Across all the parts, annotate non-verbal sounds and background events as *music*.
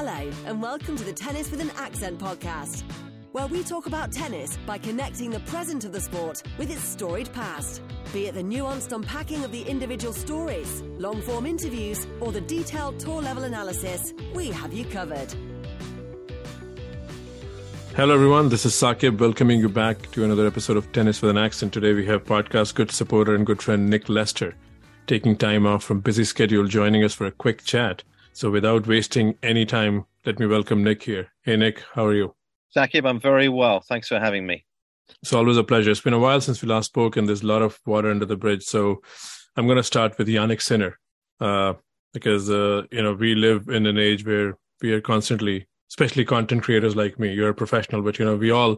Hello, and welcome to the Tennis with an Accent podcast, where we talk about tennis by connecting the present of the sport with its storied past. Be it the nuanced unpacking of the individual stories, long form interviews, or the detailed tour level analysis, we have you covered. Hello, everyone. This is Saqib welcoming you back to another episode of Tennis with an Accent. Today we have podcast good supporter and good friend Nick Lester taking time off from busy schedule, joining us for a quick chat. So without wasting any time, let me welcome Nick here. Hey, Nick, how are you? Saqib, I'm very well. Thanks for having me. It's always a pleasure. It's been a while since we last spoke, and there's a lot of water under the bridge. So I'm going to start with Jannik Sinner, uh, because uh, you know we live in an age where we are constantly, especially content creators like me. You're a professional, but you know we all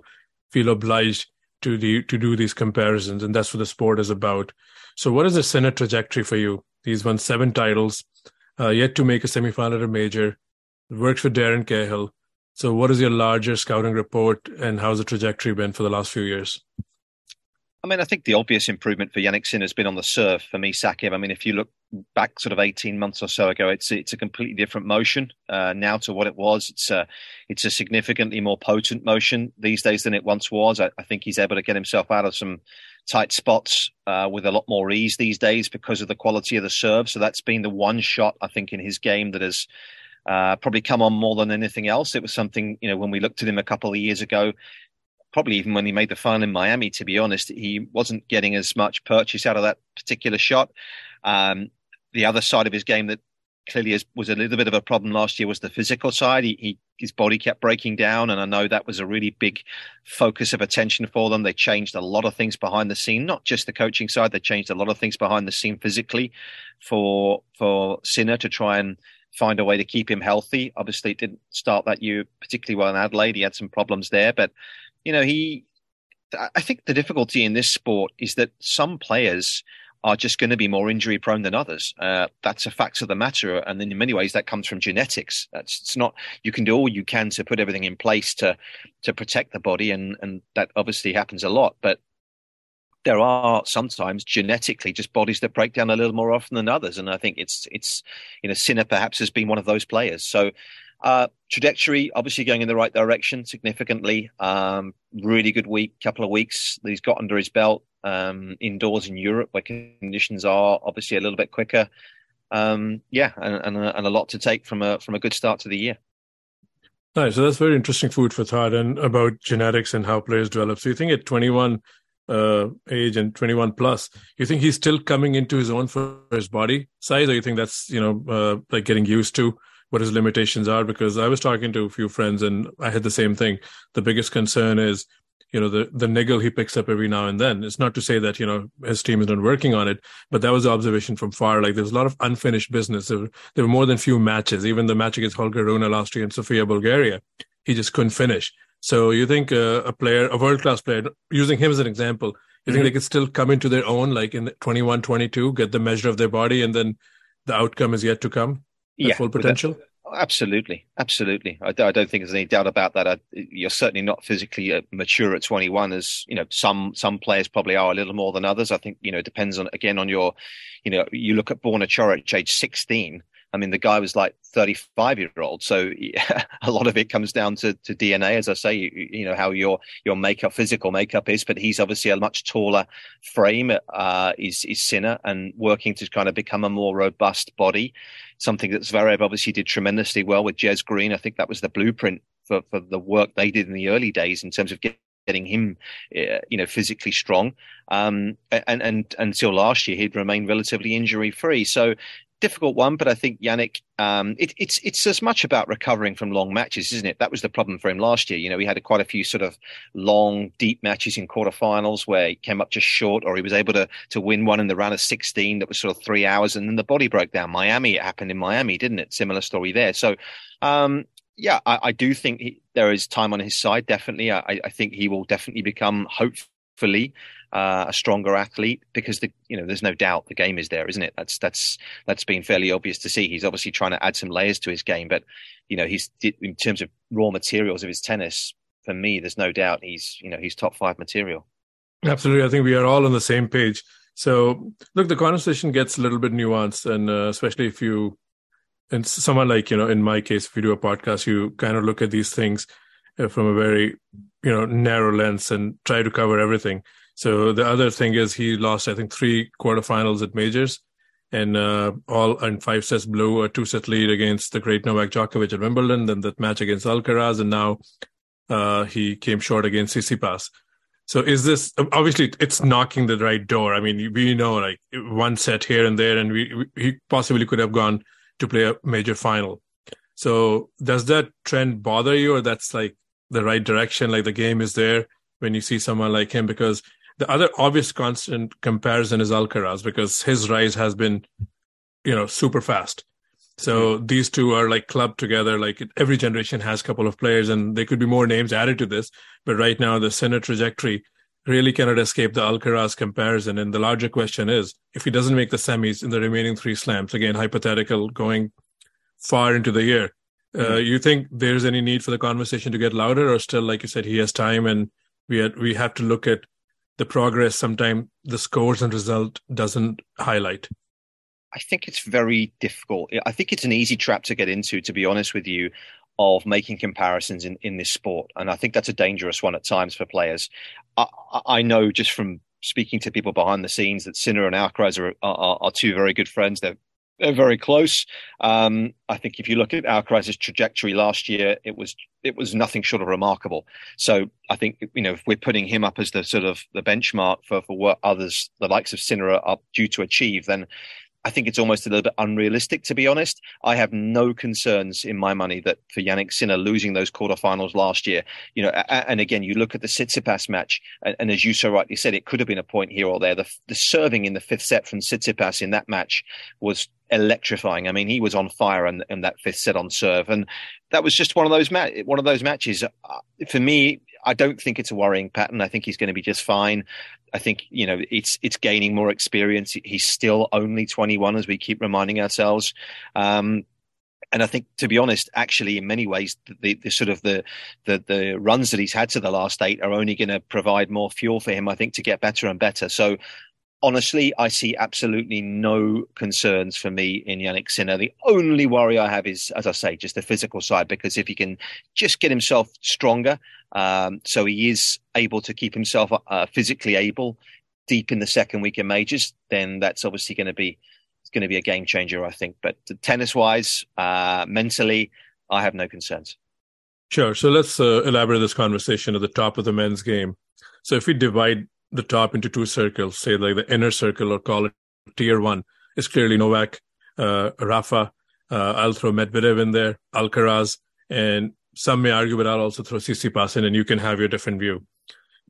feel obliged to the to do these comparisons, and that's what the sport is about. So, what is the Sinner trajectory for you? He's won seven titles uh, yet to make a semifinal at a major, works for Darren Cahill. So, what is your larger scouting report, and how's the trajectory been for the last few years? I mean, I think the obvious improvement for Jannik Sin has been on the serve for me, Saqib. I mean, if you look back sort of 18 months or so ago, it's it's a completely different motion uh, now to what it was. It's a, it's a significantly more potent motion these days than it once was. I, I think he's able to get himself out of some tight spots uh, with a lot more ease these days because of the quality of the serve. So that's been the one shot I think in his game that has uh, probably come on more than anything else. It was something you know when we looked at him a couple of years ago. Probably even when he made the final in Miami, to be honest, he wasn't getting as much purchase out of that particular shot. Um, the other side of his game that clearly is, was a little bit of a problem last year was the physical side. He, he, his body kept breaking down, and I know that was a really big focus of attention for them. They changed a lot of things behind the scene, not just the coaching side. They changed a lot of things behind the scene physically for for Sinner to try and find a way to keep him healthy. Obviously, it didn't start that year particularly well in Adelaide. He had some problems there, but you know he. I think the difficulty in this sport is that some players are just going to be more injury prone than others. Uh, that's a fact of the matter. And in many ways that comes from genetics. That's it's not, you can do all you can to put everything in place to, to protect the body. And, and that obviously happens a lot, but there are sometimes genetically just bodies that break down a little more often than others. And I think it's, it's, you know, Sinner perhaps has been one of those players. So, uh, trajectory obviously going in the right direction significantly. Um, really good week, couple of weeks that he's got under his belt um, indoors in Europe where conditions are obviously a little bit quicker. Um, yeah, and, and, a, and a lot to take from a from a good start to the year. Nice. So that's very interesting food for thought and about genetics and how players develop. So you think at 21 uh, age and 21 plus, you think he's still coming into his own for his body size, or you think that's you know uh, like getting used to what his limitations are? Because I was talking to a few friends and I had the same thing. The biggest concern is you know the the niggle he picks up every now and then. It's not to say that you know his team is not working on it, but that was the observation from far. Like there's a lot of unfinished business. There, there were more than few matches. Even the match against Holger Rune last year in Sofia, Bulgaria, he just couldn't finish. So you think uh, a player, a world class player, using him as an example, you mm-hmm. think they could still come into their own, like in 21, 22, get the measure of their body, and then the outcome is yet to come. Yeah, full potential. Absolutely, absolutely. I, I, don't think there's any doubt about that. I, you're certainly not physically uh, mature at 21, as you know. Some some players probably are a little more than others. I think you know it depends on again on your, you know, you look at Borna Coric, age 16. I mean, the guy was like 35 year old. So yeah, *laughs* a lot of it comes down to, to DNA, as I say, you, you, know, how your, your makeup, physical makeup is, but he's obviously a much taller frame, uh, is, is Sinner and working to kind of become a more robust body. Something that Zverev obviously did tremendously well with Jez Green. I think that was the blueprint for, for the work they did in the early days in terms of getting getting him, uh, you know, physically strong. Um, and, and until last year, he'd remained relatively injury free. So difficult one, but I think Jannik, um, it, it's it's as much about recovering from long matches, isn't it? That was the problem for him last year. You know, he had quite a few sort of long, deep matches in quarterfinals where he came up just short, or he was able to to win one in the round of sixteen that was sort of three hours, and then the body broke down. Miami, it happened in Miami, didn't it? Similar story there. So. Um, yeah, I, I, do think he, there is time on his side. Definitely, I, I think he will definitely become, hopefully, uh, a stronger athlete because the you know there's no doubt the game is there, isn't it? That's that's that's been fairly obvious to see. He's obviously trying to add some layers to his game, but you know he's in terms of raw materials of his tennis. For me, there's no doubt he's you know he's top five material. Absolutely, I think we are all on the same page. So look, the conversation gets a little bit nuanced, and uh, especially if you and someone like you know, in my case, if you do a podcast, you kind of look at these things from a very you know narrow lens and try to cover everything. So the other thing is he lost, I think, three quarterfinals at majors, and uh, all and five sets blew a two set lead against the great Novak Djokovic at Wimbledon. Then that match against Alcaraz, and now uh, he came short against Tsitsipas. So is this obviously it's knocking the right door? I mean, we know like one set here and there, and we, we he possibly could have gone to play a major final. So does that trend bother you, or that's like the right direction? Like the game is there when you see someone like him, because the other obvious constant comparison is Alcaraz because his rise has been, you know, super fast. So these two are like clubbed together. Like every generation has a couple of players, and there could be more names added to this. But right now, the Sinner trajectory really cannot escape the Alcaraz comparison. And the larger question is, if he doesn't make the semis in the remaining three slams, again hypothetical, going far into the year, uh, mm-hmm. you think there's any need for the conversation to get louder, or still, like you said, he has time, and we had, we have to look at the progress sometimes the scores and result doesn't highlight i think it's very difficult i think it's an easy trap to get into to be honest with you of making comparisons in, in this sport and i think that's a dangerous one at times for players i, I know just from speaking to people behind the scenes that Sinner and Alcaraz are, are, are two very good friends. They're they're very close. Um, I think if you look at Alcaraz's trajectory last year, it was it was nothing short of remarkable. So I think you know if we're putting him up as the sort of the benchmark for for what others, the likes of Sinner, are due to achieve, then I think it's almost a little bit unrealistic, to be honest. I have no concerns in my money that for Jannik Sinner losing those quarterfinals last year, you know, and again, you look at the Tsitsipas match, and, and, as you so rightly said, it could have been a point here or there. The, the serving in the fifth set from Tsitsipas in that match was electrifying. I mean, he was on fire in, in that fifth set on serve, and that was just one of those ma- one of those matches. Uh, for me, I don't think it's a worrying pattern. I think he's going to be just fine. I think you know it's it's gaining more experience. He's still only 21, as we keep reminding ourselves. Um, and I think, to be honest, actually, in many ways, the, the sort of the, the, the runs that he's had to the last eight are only going to provide more fuel for him. I think to get better and better. So honestly, I see absolutely no concerns for me in Jannik Sinner. The only worry I have is, as I say, just the physical side, because if he can just get himself stronger, um, so he is able to keep himself uh, physically able deep in the second week of majors, then that's obviously going to be going to be a game changer, I think. But tennis wise, uh, mentally, I have no concerns. Sure. So let's uh, elaborate this conversation at the top of the men's game. So if we divide the top into two circles, say like the inner circle or call it tier one, is clearly Novak, uh, Rafa. Uh, I'll throw Medvedev in there, Alcaraz, and some may argue, but I'll also throw Tsitsipas in, and you can have your different view.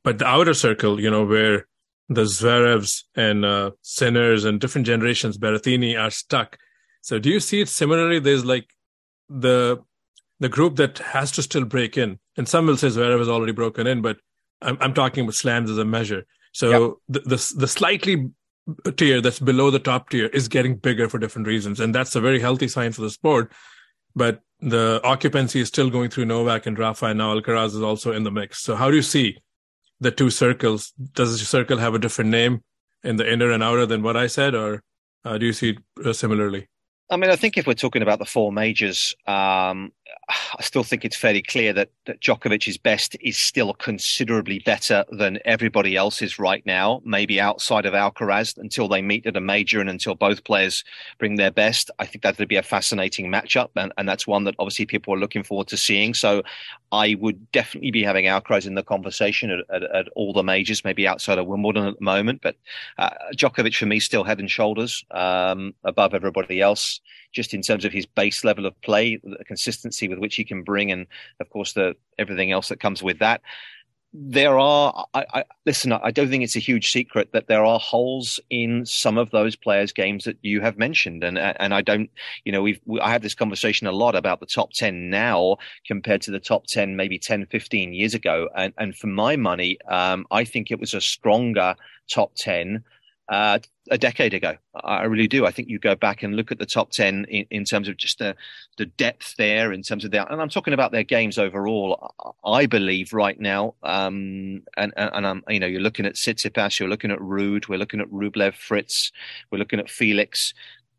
But the outer circle, you know, where the Zverevs and uh, Sinners and different generations, Berrettini, are stuck. So do you see it similarly? There's like the the group that has to still break in, and some will say Zverev has already broken in, but I'm, I'm talking about slams as a measure. So yep. the, the the slightly tier that's below the top tier is getting bigger for different reasons, and that's a very healthy sign for the sport. But the occupancy is still going through Novak and Rafa, and now Alcaraz is also in the mix. So how do you see the two circles? Does the circle have a different name in the inner and outer than what I said, or uh, do you see it uh, similarly? I mean, I think if we're talking about the four majors, um, I still think it's fairly clear that, that Djokovic's best is still considerably better than everybody else's right now, maybe outside of Alcaraz until they meet at a major and until both players bring their best. I think that would be a fascinating matchup. And, and that's one that obviously people are looking forward to seeing. So I would definitely be having Alcaraz in the conversation at, at, at all the majors, maybe outside of Wimbledon at the moment. But uh, Djokovic for me still head and shoulders um, above everybody else just in terms of his base level of play, the consistency with which he can bring, and of course the everything else that comes with that. There are, I, I, listen, I don't think it's a huge secret that there are holes in some of those players' games that you have mentioned, and and I don't, you know, we've we, I had this conversation a lot about the top ten now compared to the top ten maybe 10, 15 years ago, and and for my money, um, I think it was a stronger top ten uh, a decade ago. I really do. I think you go back and look at the top 10 in, in, terms of just the, the depth there, in terms of their, and I'm talking about their games overall. I believe right now, um, and, and, I'm, you know, you're looking at Tsitsipas, you're looking at Ruud, we're looking at Rublev, Fritz, we're looking at Felix.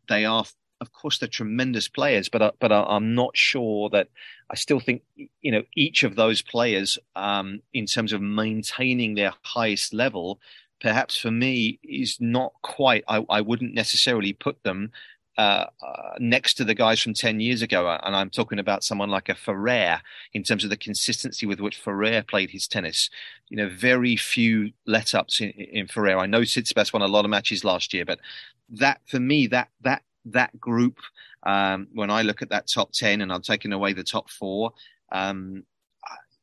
They are of course, they're tremendous players, but uh, but I'm not sure that I still think you know each of those players, um, in terms of maintaining their highest level, perhaps for me is not quite. I, I wouldn't necessarily put them uh, uh, next to the guys from 10 years ago. Uh, and I'm talking about someone like a Ferrer in terms of the consistency with which Ferrer played his tennis. You know, very few let ups in, in Ferrer. I know Tsitsipas won a lot of matches last year, but that for me, that, that, that group, um, when I look at that top 10 and I'm taking away the top four, um,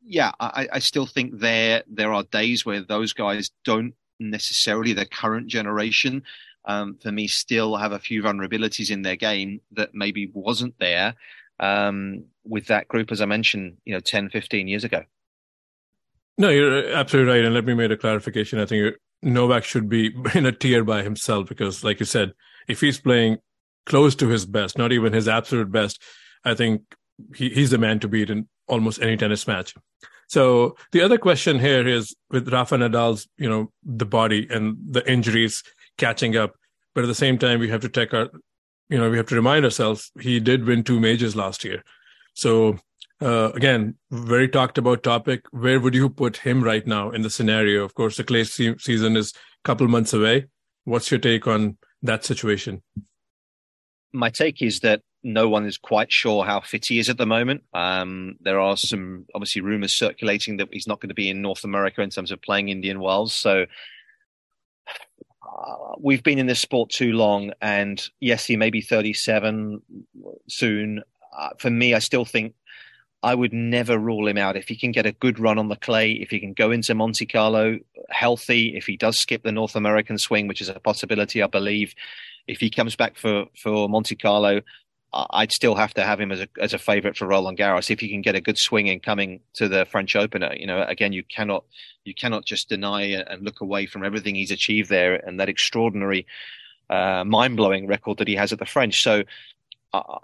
yeah, I, I still think there, there are days where those guys don't necessarily the current generation um, for me still have a few vulnerabilities in their game that maybe wasn't there um, with that group, as I mentioned, you know, 10, 15 years ago. No, you're absolutely right. And let me make a clarification. I think Novak should be *laughs* in a tier by himself because, like you said, if he's playing close to his best, not even his absolute best, I think he, he's the man to beat in almost any tennis match. So the other question here is with Rafa Nadal's, you know, the body and the injuries catching up. But at the same time, we have to take our, you know, we have to remind ourselves he did win two majors last year. So uh, again, very talked about topic. Where would you put him right now in the scenario? Of course, the clay se- season is a couple months away. What's your take on that situation? My take is that no one is quite sure how fit he is at the moment. Um, there are some obviously rumors circulating that he's not going to be in North America in terms of playing Indian Wells. So uh, we've been in this sport too long, and yes, he may be 37 soon. Uh, for me, I still think I would never rule him out. If he can get a good run on the clay, if he can go into Monte Carlo healthy, if he does skip the North American swing, which is a possibility, I believe, if he comes back for, for Monte Carlo, I'd still have to have him as a as a favourite for Roland Garros if he can get a good swing in coming to the French Opener. You know, again, you cannot you cannot just deny and look away from everything he's achieved there and that extraordinary, uh, mind blowing record that he has at the French. So. Uh,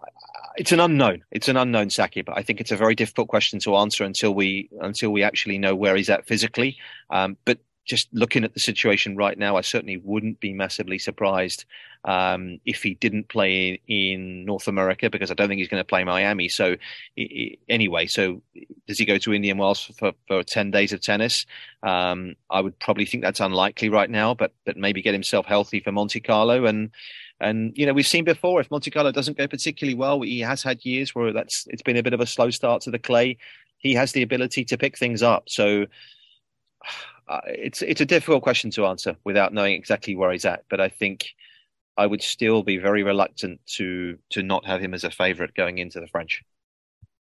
it's an unknown. It's an unknown, Saki, but I think it's a very difficult question to answer until we until we actually know where he's at physically. Um, but just looking at the situation right now, I certainly wouldn't be massively surprised um, if he didn't play in North America because I don't think he's going to play Miami. So anyway, so does he go to Indian Wells for, for ten days of tennis? Um, I would probably think that's unlikely right now, but but maybe get himself healthy for Monte Carlo and. And you know we've seen before if Monte Carlo doesn't go particularly well, he has had years where that's it's been a bit of a slow start to the clay. He has the ability to pick things up. So uh, it's it's a difficult question to answer without knowing exactly where he's at. But I think I would still be very reluctant to to not have him as a favourite going into the French.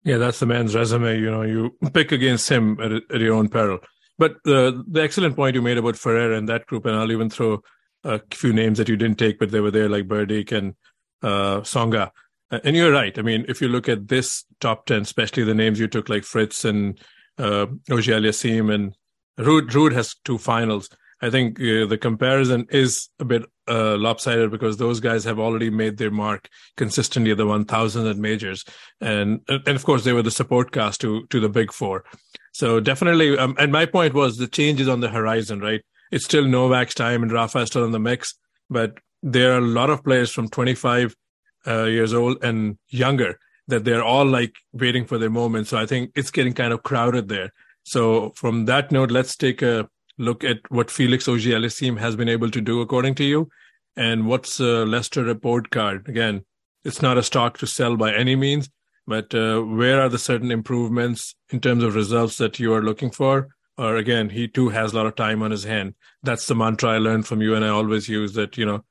Yeah, that's the man's resume. You know, you pick against him at, at your own peril. But the the excellent point you made about Ferrer and that group, and I'll even throw a few names that you didn't take, but they were there, like Berdych and uh, Tsonga. And you're right. I mean, if you look at this top ten, especially the names you took, like Fritz and uh, Auger-Aliassime and Ruud, Ruud has two finals. I think uh, the comparison is a bit uh, lopsided because those guys have already made their mark consistently at the 1000 at majors, and and of course they were the support cast to to the big four. So definitely, um, and my point was the change is on the horizon, right? It's still Novak's time and Rafa is still in the mix, but there are a lot of players from 25 uh, years old and younger that they're all like waiting for their moment. So I think it's getting kind of crowded there. So from that note, let's take a look at what Felix Auger-Aliassime has been able to do according to you, and what's uh, Lester report card. Again, it's not a stock to sell by any means, but uh, where are the certain improvements in terms of results that you are looking for? Or again, he too has a lot of time on his hand. That's the mantra I learned from you, and I always use that. You know,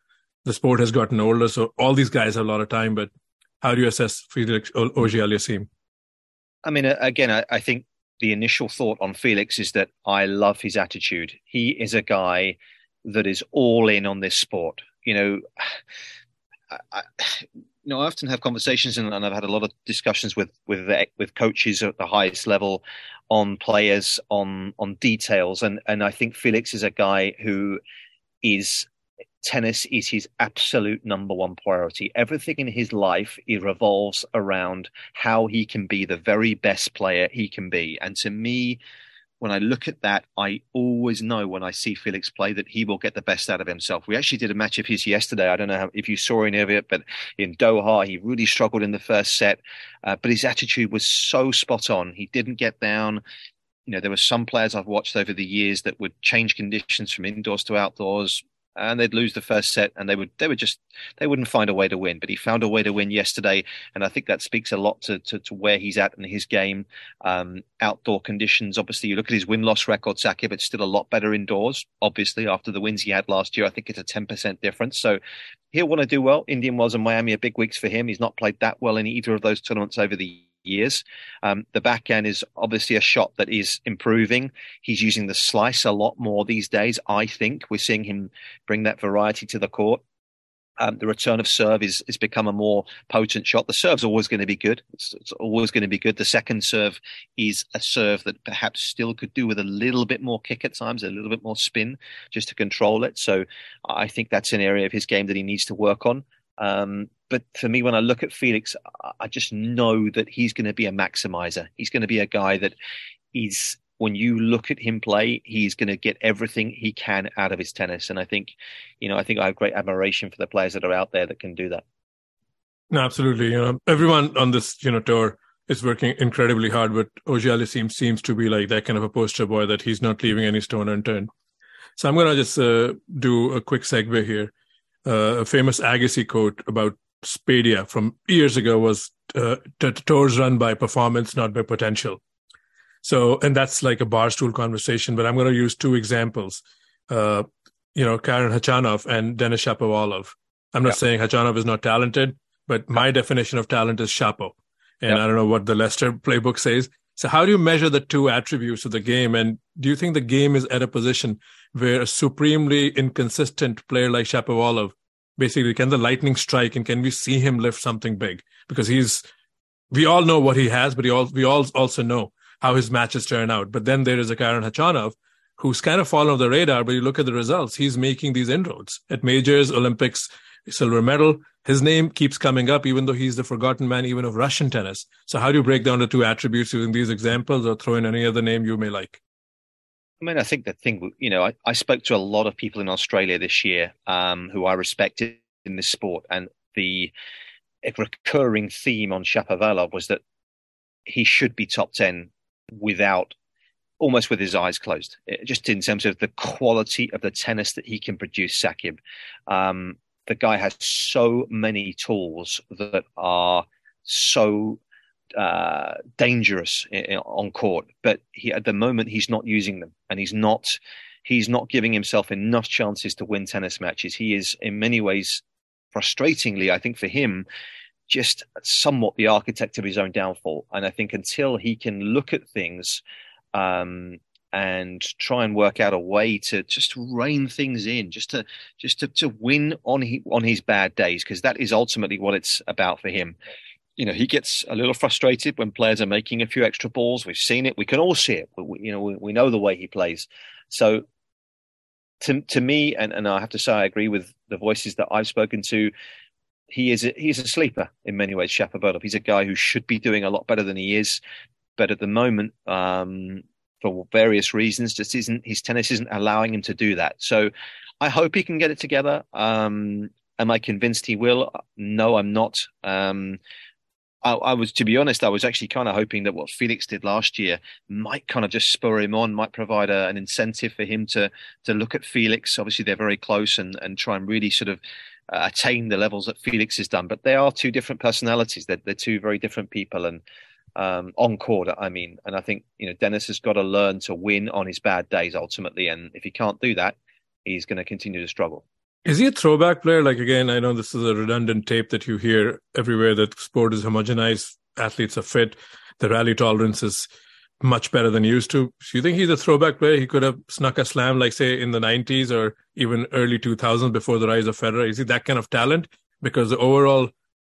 the sport has gotten older, so all these guys have a lot of time. But how do you assess Felix Auger-Aliassime? I mean, again, I, I think the initial thought on Felix is that I love his attitude. He is a guy that is all in on this sport. You know, *sighs* I, you know, I often have conversations, and, and, I've had a lot of discussions with with with coaches at the highest level on players, on on details, and and I think Felix is a guy who is tennis is his absolute number one priority. Everything in his life it revolves around how he can be the very best player he can be. And to me, when I look at that, I always know when I see Felix play that he will get the best out of himself. We actually did a match of his yesterday. I don't know if you saw any of it, but in Doha, he really struggled in the first set, uh, but his attitude was so spot on. He didn't get down. You know, there were some players I've watched over the years that would change conditions from indoors to outdoors, and they'd lose the first set and they would they would just they wouldn't find a way to win. But he found a way to win yesterday and i think that speaks a lot to to, to where he's at in his game. Um, outdoor conditions obviously you look at his win-loss record Saqib it's still a lot better indoors obviously after the wins he had last year. I think it's a 10% difference. So he'll want to do well. Indian wells and miami are big weeks for him. He's not played that well in either of those tournaments over the years. Um, the backhand is obviously a shot that is improving. He's using the slice a lot more these days. I think we're seeing him bring that variety to the court. Um, the return of serve is is become a more potent shot. The serve's always going to be good. It's, it's, always going to be good. The second serve is a serve that perhaps still could do with a little bit more kick at times, a little bit more spin, just to control it. So I think that's an area of his game that he needs to work on. Um, but for me, when I look at Felix, I just know that he's going to be a maximizer. He's going to be a guy that is, when you look at him play, he's going to get everything he can out of his tennis. And I think, you know, I think I have great admiration for the players that are out there that can do that. No, absolutely. You know, everyone on this, you know, tour is working incredibly hard, but Auger seems seems to be like that kind of a poster boy that he's not leaving any stone unturned. So I'm going to just uh, do a quick segue here uh, a famous Agassi quote about Spadea from years ago was uh, tours run by performance, not by potential. So, and that's like a barstool conversation, but I'm going to use two examples. Uh, you know, Karen Khachanov and Denis Shapovalov. I'm not yeah. saying Khachanov is not talented, but my definition of talent is Shapo. And yeah. I don't know what the Lester playbook says. So how do you measure the two attributes of the game? And do you think the game is at a position where a supremely inconsistent player like Shapovalov, basically, can the lightning strike and can we see him lift something big? Because he's, we all know what he has, but he all, we all also know how his matches turn out. But then there is a Karen Khachanov who's kind of fallen off the radar, but you look at the results, he's making these inroads at majors, Olympics, silver medal. His name keeps coming up, even though he's the forgotten man, even of Russian tennis. So, how do you break down the two attributes using these examples or throw in any other name you may like? I mean, I think the thing, you know, I, I spoke to a lot of people in Australia this year um, who I respected in this sport, and the recurring theme on Shapovalov was that he should be top 10 without almost with his eyes closed, just in terms of the quality of the tennis that he can produce, Saqib. Um, the guy has so many tools that are so uh, dangerous on court, but he, at the moment he's not using them, and he's not he's not giving himself enough chances to win tennis matches. He is in many ways, frustratingly, I think for him, just somewhat the architect of his own downfall. And I think until he can look at things um, and try and work out a way to just rein things in, just to just to, to win on he, on his bad days, because that is ultimately what it's about for him you know, he gets a little frustrated when players are making a few extra balls. We've seen it. We can all see it. We, you know, we, we, know the way he plays. So to, to me, and, and I have to say, I agree with the voices that I've spoken to. He is a, he's a sleeper in many ways, Shapovalov. He's a guy who should be doing a lot better than he is. But at the moment, um, for various reasons, just isn't his tennis isn't allowing him to do that. So I hope he can get it together. Um, am I convinced he will? No, I'm not. Um, I, I, was, to be honest, I was actually kind of hoping that what Felix did last year might kind of just spur him on, might provide a, an incentive for him to to look at Felix. Obviously, they're very close and and try and really sort of uh, attain the levels that Felix has done. But they are two different personalities. They're, they're two very different people, and um, on court, I mean. And I think you know Denis has got to learn to win on his bad days ultimately. And if he can't do that, he's going to continue to struggle. Is he a throwback player? Like again, I know this is a redundant tape that you hear everywhere that sport is homogenized, athletes are fit, the rally tolerance is much better than used to. Do you think he's a throwback player? He could have snuck a slam, like say in the '90s or even early 2000s before the rise of Federer. Is he that kind of talent? Because the overall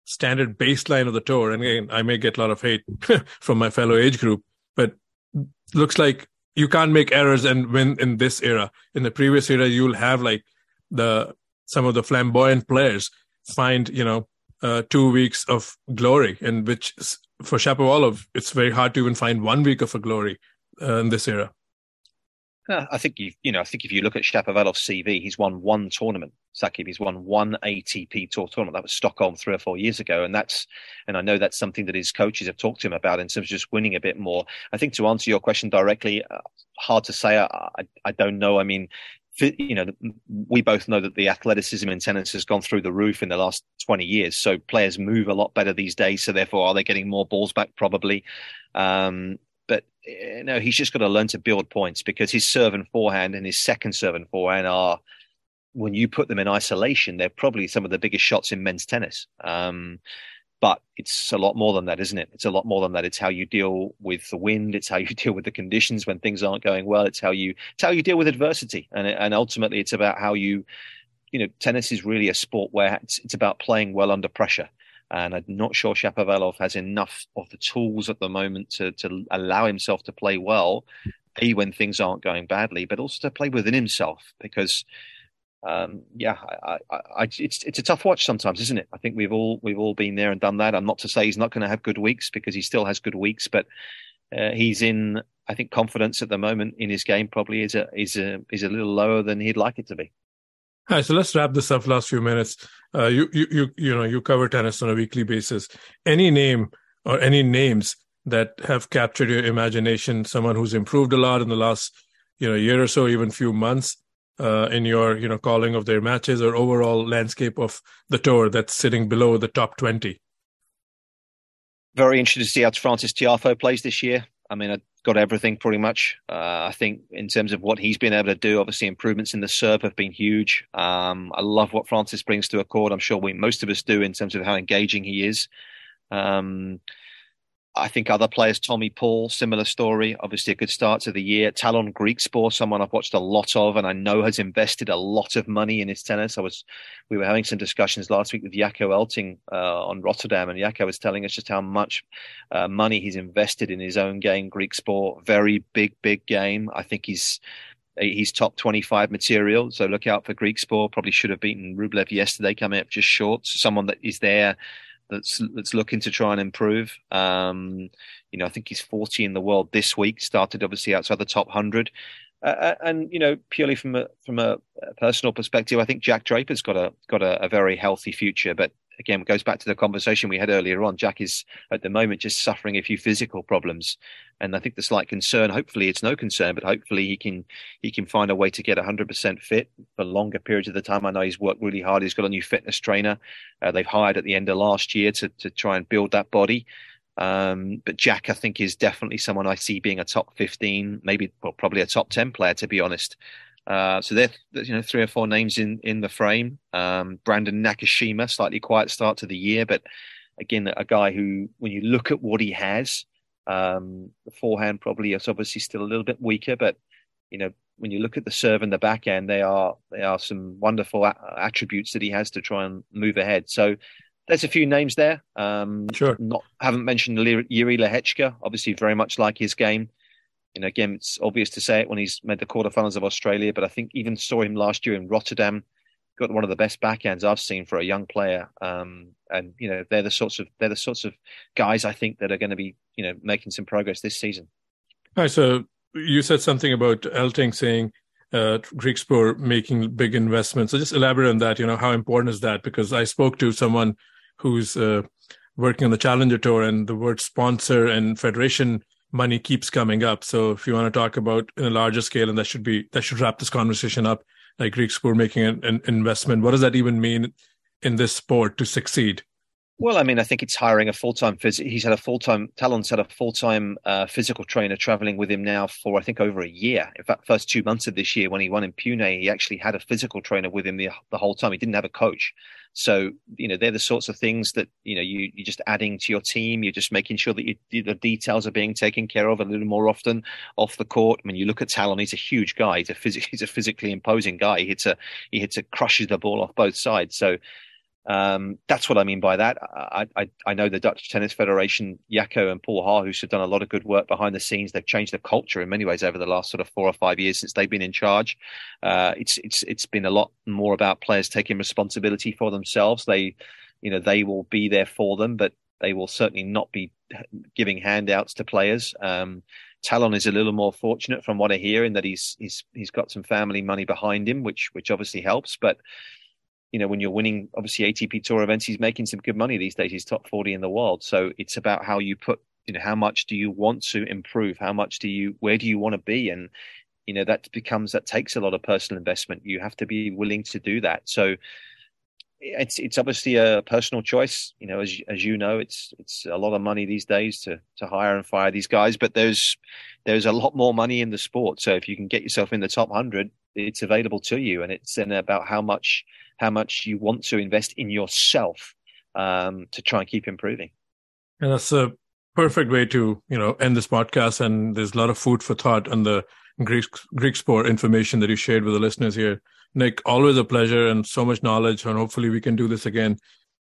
standard baseline of the tour, and again, I may get a lot of hate *laughs* from my fellow age group, but looks like you can't make errors and win in this era. In the previous era, you'll have like the some of the flamboyant players find you know uh, two weeks of glory, in which for Shapovalov, it's very hard to even find one week of a glory uh, in this era. I think you you know I think if you look at Shapovalov's CV, he's won one tournament. Saqib, he's won one ATP Tour tournament. That was Stockholm three or four years ago, and that's and I know that's something that his coaches have talked to him about in terms of just winning a bit more. I think to answer your question directly, uh, hard to say. I, I, I don't know. I mean, you know, we both know that the athleticism in tennis has gone through the roof in the last 20 years. So players move a lot better these days. So therefore, are they getting more balls back? Probably. Um, but you know, he's just got to learn to build points because his serve and forehand and his second serve and forehand are, when you put them in isolation, they're probably some of the biggest shots in men's tennis. Um, but it's a lot more than that, isn't it? It's a lot more than that. It's how you deal with the wind. It's how you *laughs* deal with the conditions when things aren't going well. It's how you it's how you deal with adversity, and and ultimately, it's about how you, you know, tennis is really a sport where it's, it's about playing well under pressure. And I'm not sure Shapovalov has enough of the tools at the moment to to allow himself to play well, a when things aren't going badly, but also to play within himself because um, yeah, I, I, I, it's it's a tough watch sometimes, isn't it? I think we've all we've all been there and done that. I'm not to say he's not going to have good weeks because he still has good weeks, but uh, he's in. I think confidence at the moment in his game probably is a is a is a little lower than he'd like it to be. All right, so let's wrap this up. Last few minutes, uh, you you you you know you cover tennis on a weekly basis. Any name or any names that have captured your imagination? Someone who's improved a lot in the last you know year or so, even few months uh, in your you know calling of their matches or overall landscape of the tour that's sitting below the top 20 very interested to see how frances tiafoe plays this year. I mean i got everything pretty much. Uh, i think in terms of what he's been able to do obviously improvements in the serve have been huge. Um, i love what frances brings to a court. I'm sure we most of us do in terms of how engaging he is. Um, I think other players, Tommy Paul, similar story. Obviously, a good start to the year. Tallon Griekspoor, someone I've watched a lot of, and I know has invested a lot of money in his tennis. I was, we were having some discussions last week with Jacco Eltingh uh, on Rotterdam, and Jacco was telling us just how much uh, money he's invested in his own game. Griekspoor, very big, big game. I think he's he's top 25 material. So look out for Griekspoor. Probably should have beaten Rublev yesterday, coming up just short. So someone that is there that's that's looking to try and improve. Um, you know, I think he's 40 in the world this week. Started obviously outside the top 100. Uh, uh, and you know, purely from a from a personal perspective, I think Jack Draper's got a got a, a very healthy future. But again, it goes back to the conversation we had earlier on. Jack is at the moment just suffering a few physical problems, and I think the slight concern. Hopefully, it's no concern, but hopefully he can he can find a way to get 100% fit for longer periods of the time. I know he's worked really hard. He's got a new fitness trainer. Uh, they've hired at the end of last year to to try and build that body. Um, but Jack, I think, is definitely someone I see being a top 15, maybe well, probably a top 10 player, to be honest. Uh, so there, you know, three or four names in in the frame. Um, Brandon Nakashima, slightly quiet start to the year, but again, a guy who, when you look at what he has, um, the forehand probably is obviously still a little bit weaker, but you know, when you look at the serve and the backhand, they are they are some wonderful a- attributes that he has to try and move ahead. So there's a few names there. Um, sure. Not haven't mentioned Jiri Lehecka, obviously very much like his game you know, again, it's obvious to say it when he's made the quarterfinals of Australia, but I think even saw him last year in Rotterdam. Got one of the best backhands I've seen for a young player, um, and you know they're the sorts of they're the sorts of guys I think that are going to be you know making some progress this season. Right, so you said something about Eltingh saying uh, Griekspoor making big investments. So just elaborate on that. You know, how important is that? Because I spoke to someone who's uh, working on the Challenger Tour, and the word sponsor and federation money keeps coming up. So if you want to talk about in a larger scale, and that should be that should wrap this conversation up, like Griekspoor making an, an investment. What does that even mean in this sport to succeed? Well, I mean, I think it's hiring a full time phys- He's had a full time. Tallon's had a full time uh, physical trainer traveling with him now for I think over a year. In fact, first two months of this year when he won in Pune, he actually had a physical trainer with him the, the whole time. He didn't have a coach. So you know, they're the sorts of things that you know you you're just adding to your team. You're just making sure that you, the details are being taken care of a little more often off the court. I mean, you look at Tallon; he's a huge guy. He's a phys- *laughs* he's a physically imposing guy. He hits a he hits a crushes the ball off both sides. So um, that's what I mean by that. I, I, I know the Dutch Tennis Federation, Jacco and Paul Haarhuis have done a lot of good work behind the scenes. They've changed the culture in many ways over the last sort of four or five years since they've been in charge. Uh, it's it's it's been a lot more about players taking responsibility for themselves. They, you know, they will be there for them, but they will certainly not be giving handouts to players. Um, Tallon is a little more fortunate from what I hear in that he's he's he's got some family money behind him, which which obviously helps. But you know, when you're winning obviously ATP Tour events, he's making some good money these days. He's top forty in the world. So it's about how you put you know how much do you want to improve? How much do you where do you want to be? And you know that becomes that takes a lot of personal investment. You have to be willing to do that. So it's it's obviously a personal choice. You know, as as you know, it's it's a lot of money these days to to hire and fire these guys. But there's there's a lot more money in the sport. So if you can get yourself in the top hundred, it's available to you, and it's then about how much how much you want to invest in yourself um, to try and keep improving. And that's a perfect way to you know end this podcast. And there's a lot of food for thought on the Greek Griekspoor information that you shared with the listeners here. Nick, always a pleasure and so much knowledge, and hopefully we can do this again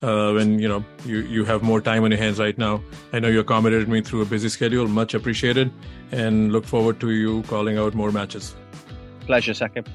uh, when you know you you have more time on your hands right now. I know you accommodated me through a busy schedule, much appreciated, and look forward to you calling out more matches. Pleasure, Saqib.